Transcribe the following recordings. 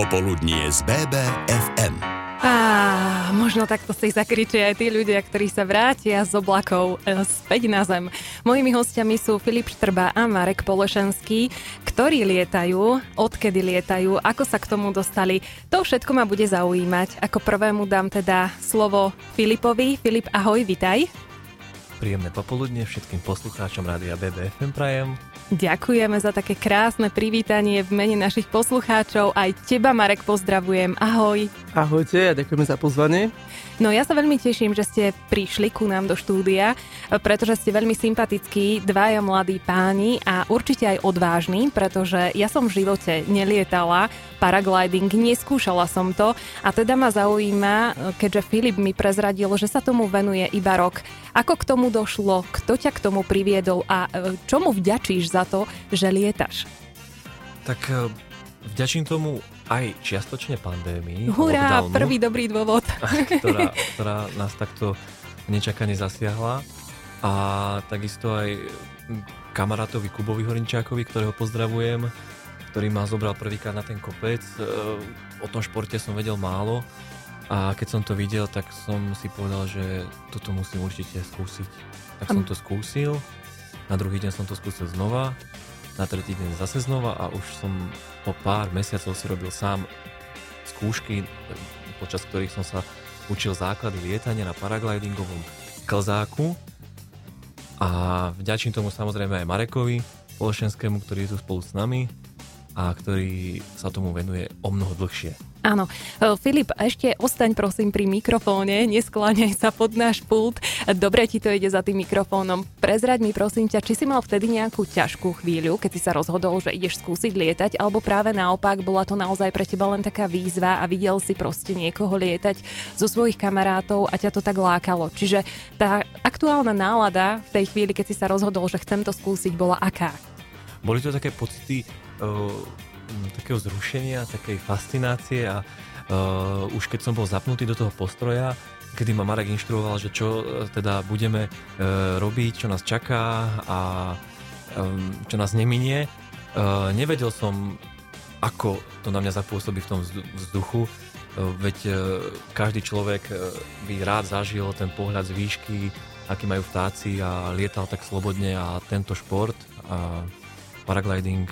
Popoludnie z BBFM. Á, možno takto si zakričia aj tí ľudia, ktorí sa vrátia z oblakov e, späť na zem. Mojimi hostiami sú Filip Štrba a Marek Polešenský, ktorí lietajú, odkedy lietajú, ako sa k tomu dostali. To všetko ma bude zaujímať. Ako prvému dám teda slovo Filipovi. Filip, ahoj, vitaj. Príjemné popoludne všetkým poslucháčom Rádia BBFM Prajem. Ďakujeme za také krásne privítanie v mene našich poslucháčov. Aj teba, Marek, pozdravujem. Ahoj. Ahojte a ďakujeme za pozvanie. No ja sa veľmi teším, že ste prišli ku nám do štúdia, pretože ste veľmi sympatickí, dvaja mladí páni a určite aj odvážni, pretože ja som v živote nelietala paragliding, neskúšala som to a teda ma zaujíma, keďže Filip mi prezradil, že sa tomu venuje iba rok. Ako k tomu došlo, kto ťa k tomu priviedol a e, čomu vďačíš za to, že lietaš? Tak e, vďačím tomu aj čiastočne pandémii. Hurá, lockdownu, prvý dobrý dôvod. ktorá, ktorá nás takto nečakane zasiahla. A takisto aj kamarátovi Kubovi Horinčákovi, ktorého pozdravujem, ktorý ma zobral prvýkrát na ten kopec. E, o tom športe som vedel málo a keď som to videl, tak som si povedal, že toto musím určite skúsiť. Tak som to skúsil, na druhý deň som to skúsil znova na tretí deň zase znova a už som po pár mesiacov si robil sám skúšky, počas ktorých som sa učil základy lietania na paraglidingovom klzáku. A vďačím tomu samozrejme aj Marekovi Polešenskému, ktorý je tu spolu s nami a ktorý sa tomu venuje o mnoho dlhšie. Áno. E, Filip, ešte ostaň prosím pri mikrofóne, neskláňaj sa pod náš pult. Dobre ti to ide za tým mikrofónom. Prezraď mi prosím ťa, či si mal vtedy nejakú ťažkú chvíľu, keď si sa rozhodol, že ideš skúsiť lietať, alebo práve naopak, bola to naozaj pre teba len taká výzva a videl si proste niekoho lietať zo svojich kamarátov a ťa to tak lákalo. Čiže tá aktuálna nálada v tej chvíli, keď si sa rozhodol, že chcem to skúsiť, bola aká? Boli to také pocity takého zrušenia, takej fascinácie a uh, už keď som bol zapnutý do toho postroja, kedy ma Marek inštruoval, že čo uh, teda budeme uh, robiť, čo nás čaká a um, čo nás neminie, uh, nevedel som, ako to na mňa zapôsobí v tom vzduchu, uh, veď uh, každý človek uh, by rád zažil ten pohľad z výšky, aký majú vtáci a lietal tak slobodne a tento šport a paragliding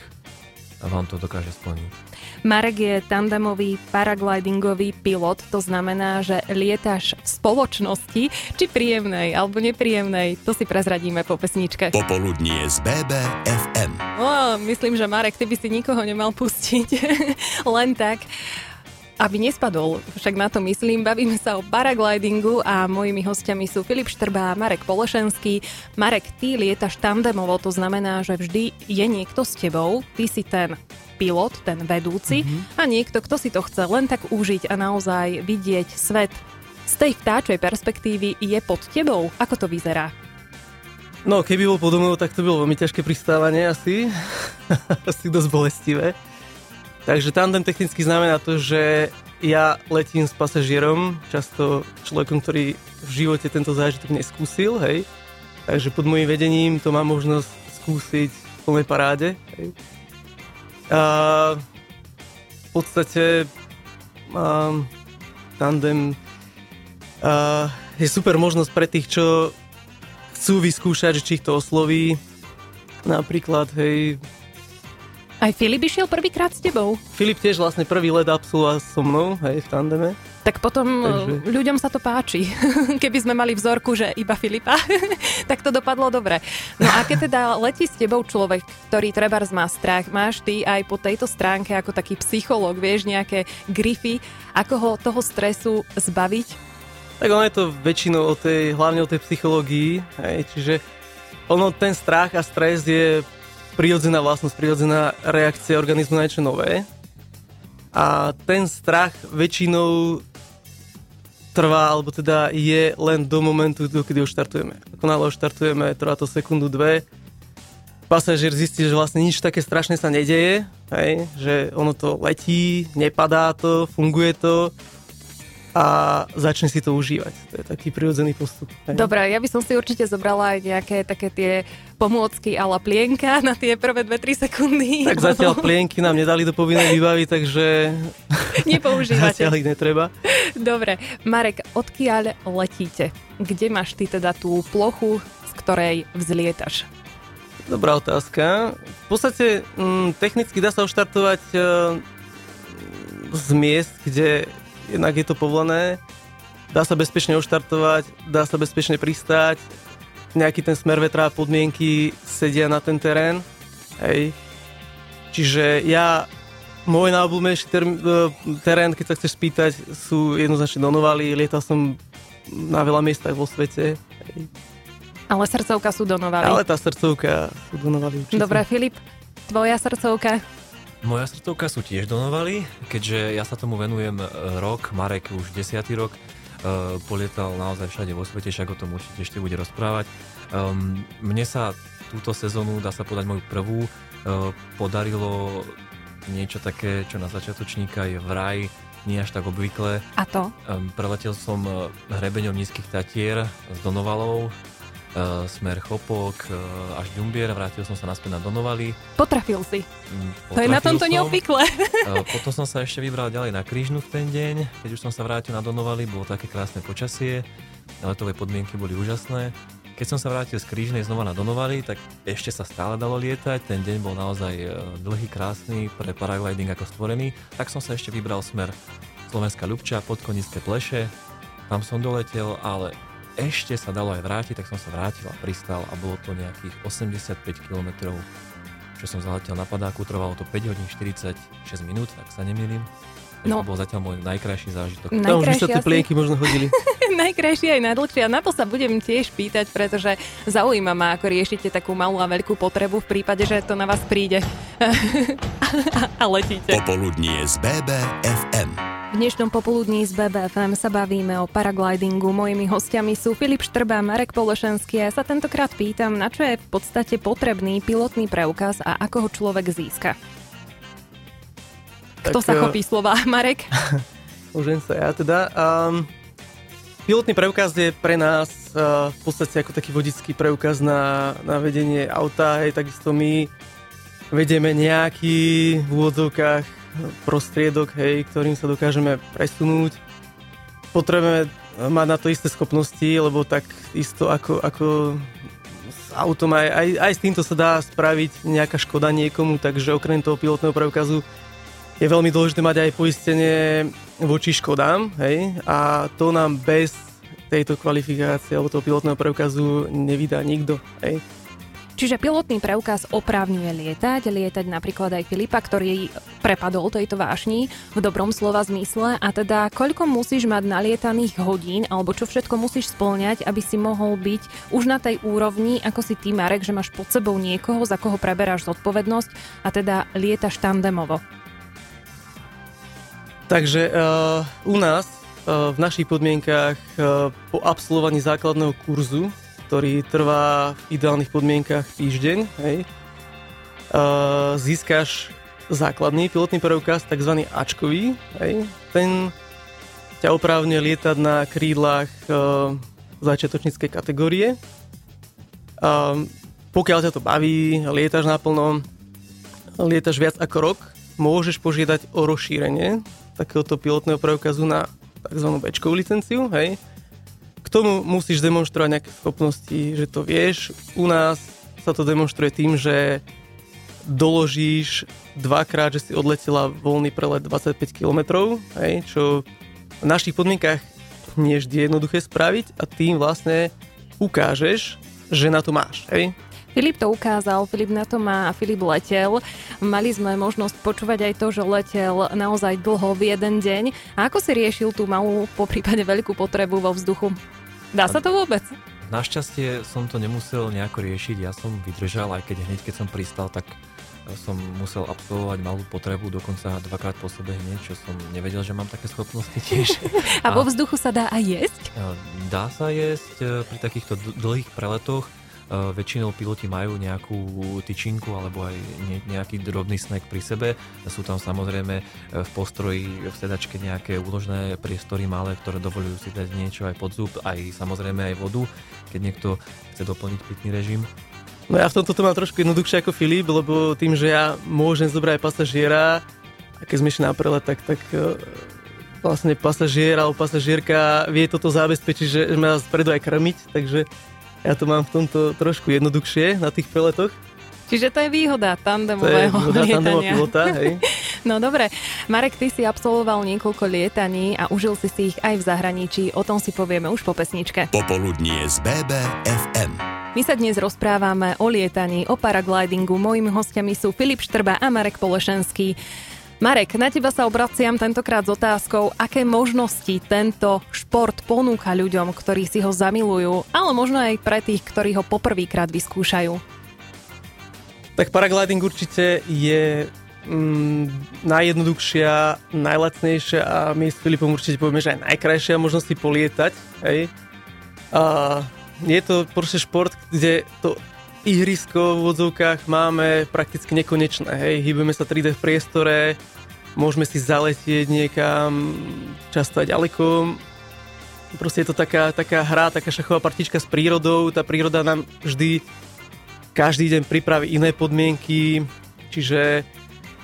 vám to dokáže splniť. Marek je tandemový paraglidingový pilot, to znamená, že lietaš v spoločnosti, či príjemnej alebo nepríjemnej, to si prezradíme po pesničke. Popoludnie z BBFM. O, myslím, že Marek, ty by si nikoho nemal pustiť len tak aby nespadol, však na to myslím, bavíme sa o paraglidingu a mojimi hostiami sú Filip Štrba a Marek Polešenský. Marek, ty lietaš tandemovo, to znamená, že vždy je niekto s tebou, ty si ten pilot, ten vedúci mm-hmm. a niekto, kto si to chce len tak užiť a naozaj vidieť svet z tej vtáčej perspektívy je pod tebou. Ako to vyzerá? No, keby bol podo tak to bolo veľmi ťažké pristávanie asi. asi dosť bolestivé. Takže tandem technicky znamená to, že ja letím s pasažierom, často človekom, ktorý v živote tento zážitok neskúsil, hej. Takže pod môjim vedením to má možnosť skúsiť v plnej paráde, hej. A v podstate um, tandem uh, je super možnosť pre tých, čo chcú vyskúšať, či ich to osloví. Napríklad, hej, aj Filip išiel prvýkrát s tebou? Filip tiež vlastne prvý let absolvoval so mnou, hej, v tandeme. Tak potom Takže... ľuďom sa to páči. Keby sme mali vzorku, že iba Filipa, tak to dopadlo dobre. No a keď teda letí s tebou človek, ktorý treba má strach, máš ty aj po tejto stránke ako taký psychológ, vieš, nejaké grify, ako ho toho stresu zbaviť? Tak ono je to väčšinou o tej, hlavne o tej psychológii, hej, čiže ono, ten strach a stres je prirodzená vlastnosť, prirodzená reakcia organizmu na niečo nové. A ten strach väčšinou trvá, alebo teda je len do momentu, kedy už štartujeme. Ako náhle štartujeme, trvá to sekundu, dve, pasažier zistí, že vlastne nič také strašné sa nedeje, hej? že ono to letí, nepadá to, funguje to a začne si to užívať. To je taký prirodzený postup. Dobre, ja by som si určite zobrala aj nejaké také tie pomôcky la plienka na tie prvé 2-3 sekundy. Tak zatiaľ plienky nám nedali do povinnej výbavy, takže nepoužívate. zatiaľ ich netreba. Dobre, Marek, odkiaľ letíte? Kde máš ty teda tú plochu, z ktorej vzlietaš? Dobrá otázka. V podstate m, technicky dá sa oštartovať e, z miest, kde jednak je to povolené, dá sa bezpečne oštartovať, dá sa bezpečne pristáť, nejaký ten smer vetra a podmienky sedia na ten terén. Hej. Čiže ja, môj najobľúbenejší ter, e, terén, keď sa chceš spýtať, sú jednoznačne Donovali, lietal som na veľa miestach vo svete. Hej. Ale srdcovka sú Donovali. Ale tá srdcovka sú Donovali určite. Dobre, Filip, tvoja srdcovka? Moja srdcovka sú tiež Donovali, keďže ja sa tomu venujem e, rok, Marek už desiatý rok, uh, polietal naozaj všade vo svete, však o tom určite ešte bude rozprávať. Um, mne sa túto sezónu, dá sa podať moju prvú, uh, podarilo niečo také, čo na začiatočníka je vraj nie až tak obvyklé. A to? Um, preletel som hrebeňom nízkych Tatier s Donovalou, smer Chopok uh, až Ďumbier, vrátil som sa naspäť na Donovali. Potrafil si. Mm, to je na tomto neobvykle. uh, potom som sa ešte vybral ďalej na Krížnu v ten deň, keď už som sa vrátil na Donovali, bolo také krásne počasie, letové podmienky boli úžasné. Keď som sa vrátil z Krížnej znova na Donovali, tak ešte sa stále dalo lietať, ten deň bol naozaj dlhý, krásny, pre paragliding ako stvorený, tak som sa ešte vybral smer Slovenská Ľubča, podkonické pleše, tam som doletel, ale ešte sa dalo aj vrátiť, tak som sa vrátil a pristal a bolo to nejakých 85 km, čo som zaletel na padáku, trvalo to 5 hodín 46 minút, tak sa nemýlim. No. To bol zatiaľ môj najkrajší zážitok. Tam už sa tie plienky možno hodili. najkrajší aj najdlhší a na to sa budem tiež pýtať, pretože zaujíma ma, ako riešite takú malú a veľkú potrebu v prípade, že to na vás príde a letíte. Popoludnie z BBFM. V dnešnom popoludní z BBFM sa bavíme o paraglidingu. Mojimi hostiami sú Filip Štrba a Marek Polešenský. Ja sa tentokrát pýtam, na čo je v podstate potrebný pilotný preukaz a ako ho človek získa. Kto tak, sa eh, chopí slova? Marek? Môžem sa ja teda. Um, pilotný preukaz je pre nás uh, v podstate ako taký vodický preukaz na, na vedenie auta. Hej, takisto my vedieme nejaký v úvodzovkách prostriedok, hej, ktorým sa dokážeme presunúť. Potrebujeme mať na to isté schopnosti, lebo tak isto ako, ako s autom aj, aj, aj s týmto sa dá spraviť nejaká škoda niekomu, takže okrem toho pilotného preukazu je veľmi dôležité mať aj poistenie voči škodám, hej, a to nám bez tejto kvalifikácie alebo toho pilotného preukazu nevydá nikto, hej. Čiže pilotný preukaz oprávňuje lietať, lietať napríklad aj Filipa, ktorý prepadol tejto vášni v dobrom slova zmysle a teda koľko musíš mať nalietaných hodín alebo čo všetko musíš spĺňať, aby si mohol byť už na tej úrovni, ako si ty Marek, že máš pod sebou niekoho, za koho preberáš zodpovednosť a teda lietaš tandemovo. Takže uh, u nás uh, v našich podmienkách uh, po absolvovaní základného kurzu ktorý trvá v ideálnych podmienkach týždeň, hej, získaš základný pilotný preukaz, tzv. Ačkový, hej, ten ťa oprávne lietať na krídlach uh, začiatočníckej kategórie. Pokiaľ ťa to baví, lietaš naplno, lietaš viac ako rok, môžeš požiadať o rozšírenie takéhoto pilotného preukazu na tzv. bečkovú licenciu, hej, k tomu musíš demonstrovať nejaké schopnosti, že to vieš. U nás sa to demonstruje tým, že doložíš dvakrát, že si odletela voľný prelet 25 km, hej, čo v našich podmienkach nie je vždy jednoduché spraviť a tým vlastne ukážeš, že na to máš. Hej. Filip to ukázal, Filip na to má a Filip letel. Mali sme možnosť počúvať aj to, že letel naozaj dlho v jeden deň. A ako si riešil tú malú, po prípade veľkú potrebu vo vzduchu? Dá sa to vôbec? Našťastie som to nemusel nejako riešiť, ja som vydržal, aj keď hneď keď som pristal, tak som musel absolvovať malú potrebu, dokonca dvakrát po sebe hneď, čo som nevedel, že mám také schopnosti tiež. A vo vzduchu sa dá aj jesť? Dá sa jesť e, pri takýchto dlhých preletoch. Väčšinou piloti majú nejakú tyčinku alebo aj nejaký drobný snack pri sebe. Sú tam samozrejme v postroji v sedačke nejaké úložné priestory malé, ktoré dovolujú si dať niečo aj pod zub, aj samozrejme aj vodu, keď niekto chce doplniť pitný režim. No ja v tomto to mám trošku jednoduchšie ako Filip, lebo tým, že ja môžem zobrať aj pasažiera, a keď sme išli na prelet, tak, tak e, vlastne pasažier alebo pasažierka vie toto zabezpečiť, že ma spredu aj krmiť, takže ja to mám v tomto trošku jednoduchšie na tých preletoch. Čiže to je výhoda tandemového to je výhoda lietania. pilota, hej. No dobre, Marek, ty si absolvoval niekoľko lietaní a užil si si ich aj v zahraničí. O tom si povieme už po pesničke. Popoludnie z BBFM. My sa dnes rozprávame o lietaní, o paraglidingu. Mojimi hostiami sú Filip Štrba a Marek Polešenský. Marek, na teba sa obraciam tentokrát s otázkou, aké možnosti tento šport ponúka ľuďom, ktorí si ho zamilujú, ale možno aj pre tých, ktorí ho poprvýkrát vyskúšajú. Tak paragliding určite je mm, najjednoduchšia, najlacnejšia a my s Filipom určite povieme, že aj najkrajšia možnosť si polietať. Hej. A je to proste šport, kde to ihrisko v odzovkách máme prakticky nekonečné. Hej. Hýbeme sa 3D v priestore, môžeme si zaletieť niekam, často aj ďaleko. Proste je to taká, taká hra, taká šachová partička s prírodou. Tá príroda nám vždy každý deň pripraví iné podmienky, čiže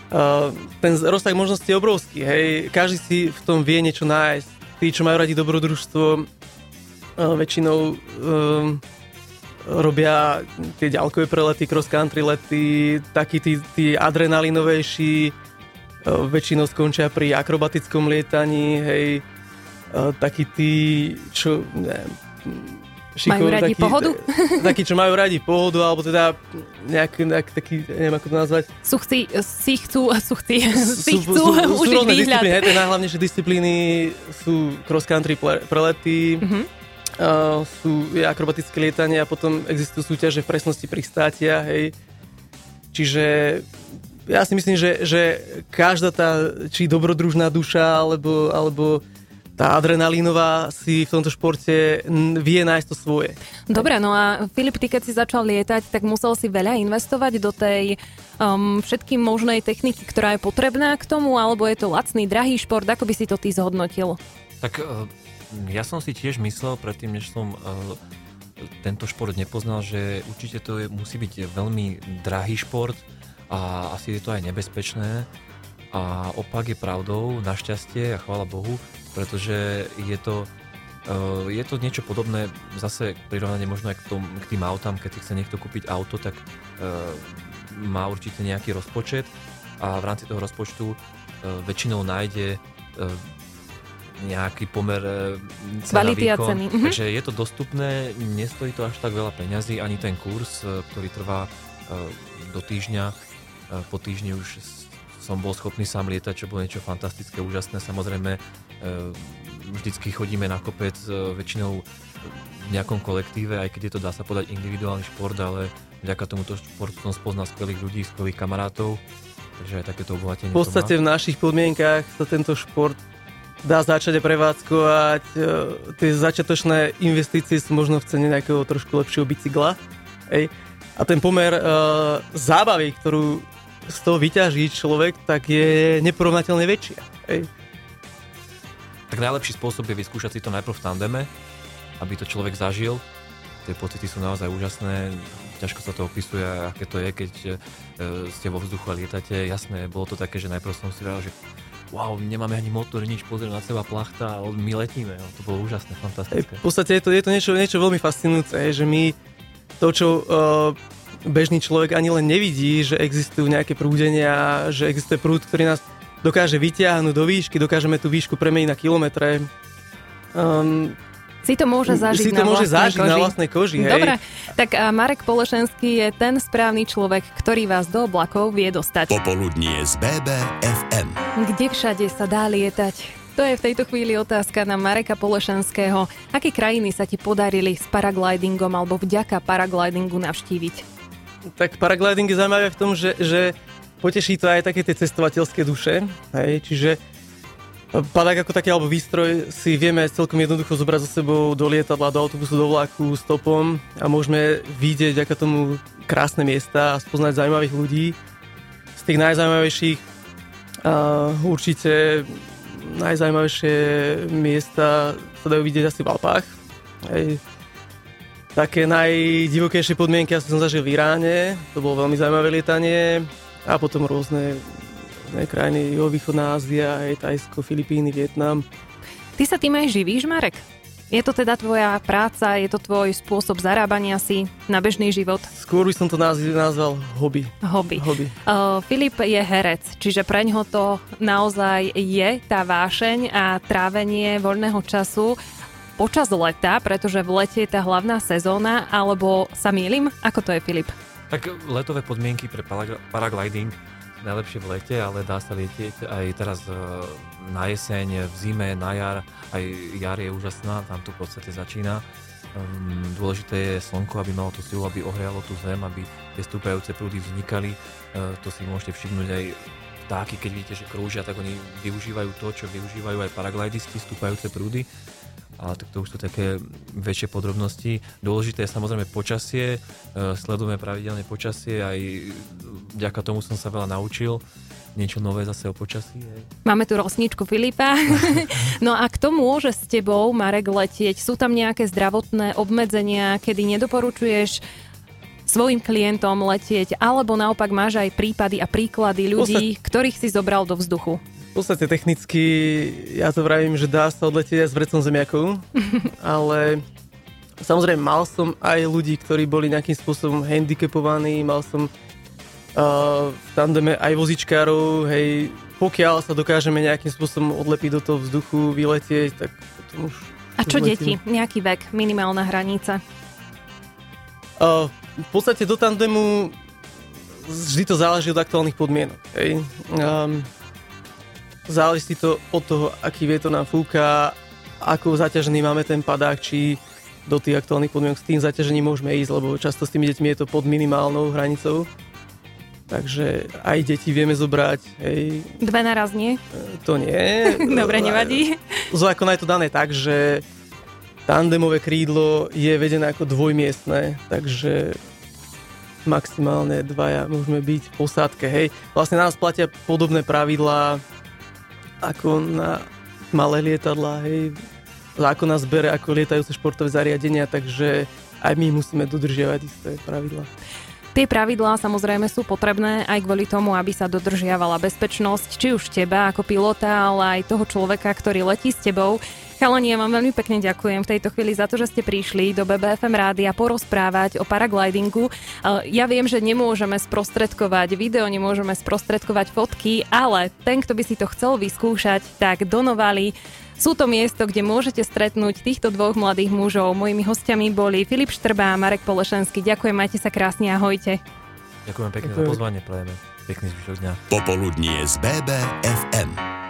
uh, ten rozsah možností je obrovský. Hej. Každý si v tom vie niečo nájsť. Tí, čo majú radi dobrodružstvo, väčšinou um, robia tie ďalkové prelety, cross country lety, takí tí, tí adrenalinovejší, uh, väčšinou skončia pri akrobatickom lietaní, hej, uh, takí tí, čo, neviem, Šikov, majú radi taký, pohodu? Takí, čo majú radi pohodu, alebo teda nejak, nejak taký, neviem ako to nazvať. Sú chci, si chcú, sú chci, si chcú sú, sú, sú výhľad. Disciplíny, tie najhlavnejšie disciplíny sú cross country prelety, mm-hmm sú akrobatické lietanie a potom existujú súťaže v presnosti pristátia, hej. Čiže ja si myslím, že, že každá tá, či dobrodružná duša, alebo, alebo tá adrenalínová si v tomto športe vie nájsť to svoje. Dobre, no a Filip, ty keď si začal lietať, tak musel si veľa investovať do tej um, všetkým možnej techniky, ktorá je potrebná k tomu, alebo je to lacný, drahý šport, ako by si to ty zhodnotil? Tak uh ja som si tiež myslel predtým, než som uh, tento šport nepoznal, že určite to je, musí byť veľmi drahý šport a asi je to aj nebezpečné. A opak je pravdou, našťastie a chvála Bohu, pretože je to, uh, je to niečo podobné, zase prirovnanie možno aj k, tom, k tým autám, keď chce niekto kúpiť auto, tak uh, má určite nejaký rozpočet a v rámci toho rozpočtu väčšinou nájde nejaký pomer e, Kvality a ceny. Mhm. Takže je to dostupné, nestojí to až tak veľa peňazí, ani ten kurz, e, ktorý trvá e, do týždňa. Po týždni už som bol schopný sám lietať, čo bolo niečo fantastické, úžasné. Samozrejme, vždycky chodíme na kopec väčšinou v nejakom kolektíve, aj keď je to dá sa podať individuálny šport, ale vďaka tomuto športu som spoznal skvelých ľudí, skvelých kamarátov, takže aj takéto obohatenie. V podstate v našich podmienkách sa tento šport dá začať prevádzkovať. E, tie začiatočné investície sú možno v cene nejakého trošku lepšieho bicykla. Ej. A ten pomer uh, zábavy, ktorú z toho vyťaží človek, tak je neporovnateľne väčšia. Ej. Tak najlepší spôsob je vyskúšať si to najprv v tandeme, aby to človek zažil. Tie pocity sú naozaj úžasné, ťažko sa to opisuje, aké to je, keď uh, ste vo vzduchu a lietate. Jasné, bolo to také, že najprv som si vedel, že wow, nemáme ani motor, nič, pozrie na seba plachta, ale my letíme, no, to bolo úžasné, fantastické. v podstate je to, je to niečo, niečo veľmi fascinujúce, že my to, čo uh, bežný človek ani len nevidí, že existujú nejaké prúdenia, že existuje prúd, ktorý nás dokáže vyťahnuť do výšky, dokážeme tú výšku premeniť na kilometre. Um, si to môže zažiť, si to na, môže vlastnej zažiť koži. na vlastnej koži. Hej. Dobre, tak a Marek Polešenský je ten správny človek, ktorý vás do oblakov vie dostať. Popoludnie z BBFM. Kde všade sa dá lietať? To je v tejto chvíli otázka na Mareka Polešenského. Aké krajiny sa ti podarili s paraglidingom alebo vďaka paraglidingu navštíviť? Tak paragliding je zaujímavé v tom, že, že poteší to aj také tie cestovateľské duše. Hej, čiže Padák ako taký alebo výstroj si vieme celkom jednoducho zobrať so sebou do lietadla, do autobusu, do vlaku, stopom a môžeme vidieť ako tomu krásne miesta a spoznať zaujímavých ľudí. Z tých najzaujímavejších uh, určite najzaujímavejšie miesta sa dajú vidieť asi v Alpách. Hej. Také najdivokejšie podmienky asi som zažil v Iráne, to bolo veľmi zaujímavé lietanie a potom rôzne rôzne krajiny, juhovýchodná Ázia, aj Tajsko, Filipíny, Vietnam. Ty sa tým aj živíš, Marek? Je to teda tvoja práca, je to tvoj spôsob zarábania si na bežný život? Skôr by som to nazval hobby. Hobby. hobby. Uh, Filip je herec, čiže pre ňo to naozaj je tá vášeň a trávenie voľného času počas leta, pretože v lete je tá hlavná sezóna, alebo sa mýlim? Ako to je, Filip? Tak letové podmienky pre paragliding najlepšie v lete, ale dá sa lietieť aj teraz e, na jeseň, v zime, na jar. Aj jar je úžasná, tam to v podstate začína. Um, dôležité je slnko, aby malo tú silu, aby ohrialo tú zem, aby tie stúpajúce prúdy vznikali. Uh, to si môžete všimnúť aj vtáky, keď vidíte, že krúžia, tak oni využívajú to, čo využívajú aj paraglidisti, stúpajúce prúdy ale tak to už sú také väčšie podrobnosti. Dôležité je samozrejme počasie, e, sledujeme pravidelne počasie, aj vďaka tomu som sa veľa naučil niečo nové zase o počasí. Hej. Máme tu rosničku Filipa. no a kto môže s tebou, Marek, letieť? Sú tam nejaké zdravotné obmedzenia, kedy nedoporučuješ svojim klientom letieť, alebo naopak máš aj prípady a príklady ľudí, ktorých si zobral do vzduchu? V podstate technicky ja to vravím, že dá sa odletieť aj s vrecom zemiakov, ale samozrejme mal som aj ľudí, ktorí boli nejakým spôsobom handicapovaní, mal som uh, v tandeme aj vozičkárov, hej, pokiaľ sa dokážeme nejakým spôsobom odlepiť do toho vzduchu, vyletieť, tak potom už... A čo deti? Nejaký vek, minimálna hranica? Uh, v podstate do tandemu vždy to záleží od aktuálnych podmienok. Hej. Um, Záleží to od toho, aký vietor nám fúka, ako zaťažený máme ten padák, či do tých aktuálnych podmienok s tým zaťažením môžeme ísť, lebo často s tými deťmi je to pod minimálnou hranicou. Takže aj deti vieme zobrať. Hej. Dve naraz nie? To nie. Dobre, nevadí. Zákon je to dané tak, že tandemové krídlo je vedené ako dvojmiestné, takže maximálne dvaja môžeme byť v posádke. Hej. Vlastne nás platia podobné pravidlá ako na malé lietadlá, hej. Zákon nás bere ako lietajúce športové zariadenia, takže aj my musíme dodržiavať isté pravidlá. Tie pravidlá samozrejme sú potrebné aj kvôli tomu, aby sa dodržiavala bezpečnosť, či už teba ako pilota, ale aj toho človeka, ktorý letí s tebou. Chalani, ja vám veľmi pekne ďakujem v tejto chvíli za to, že ste prišli do BBFM rádia porozprávať o paraglidingu. Ja viem, že nemôžeme sprostredkovať video, nemôžeme sprostredkovať fotky, ale ten, kto by si to chcel vyskúšať, tak donovali sú to miesto, kde môžete stretnúť týchto dvoch mladých mužov. Mojimi hostiami boli Filip Štrbá a Marek Polešenský. Ďakujem, majte sa krásne, ahojte. Ďakujem pekne Ďakujem. za pozvanie, prajeme. Pekný zvyšok dňa. Popoludnie z BBFM.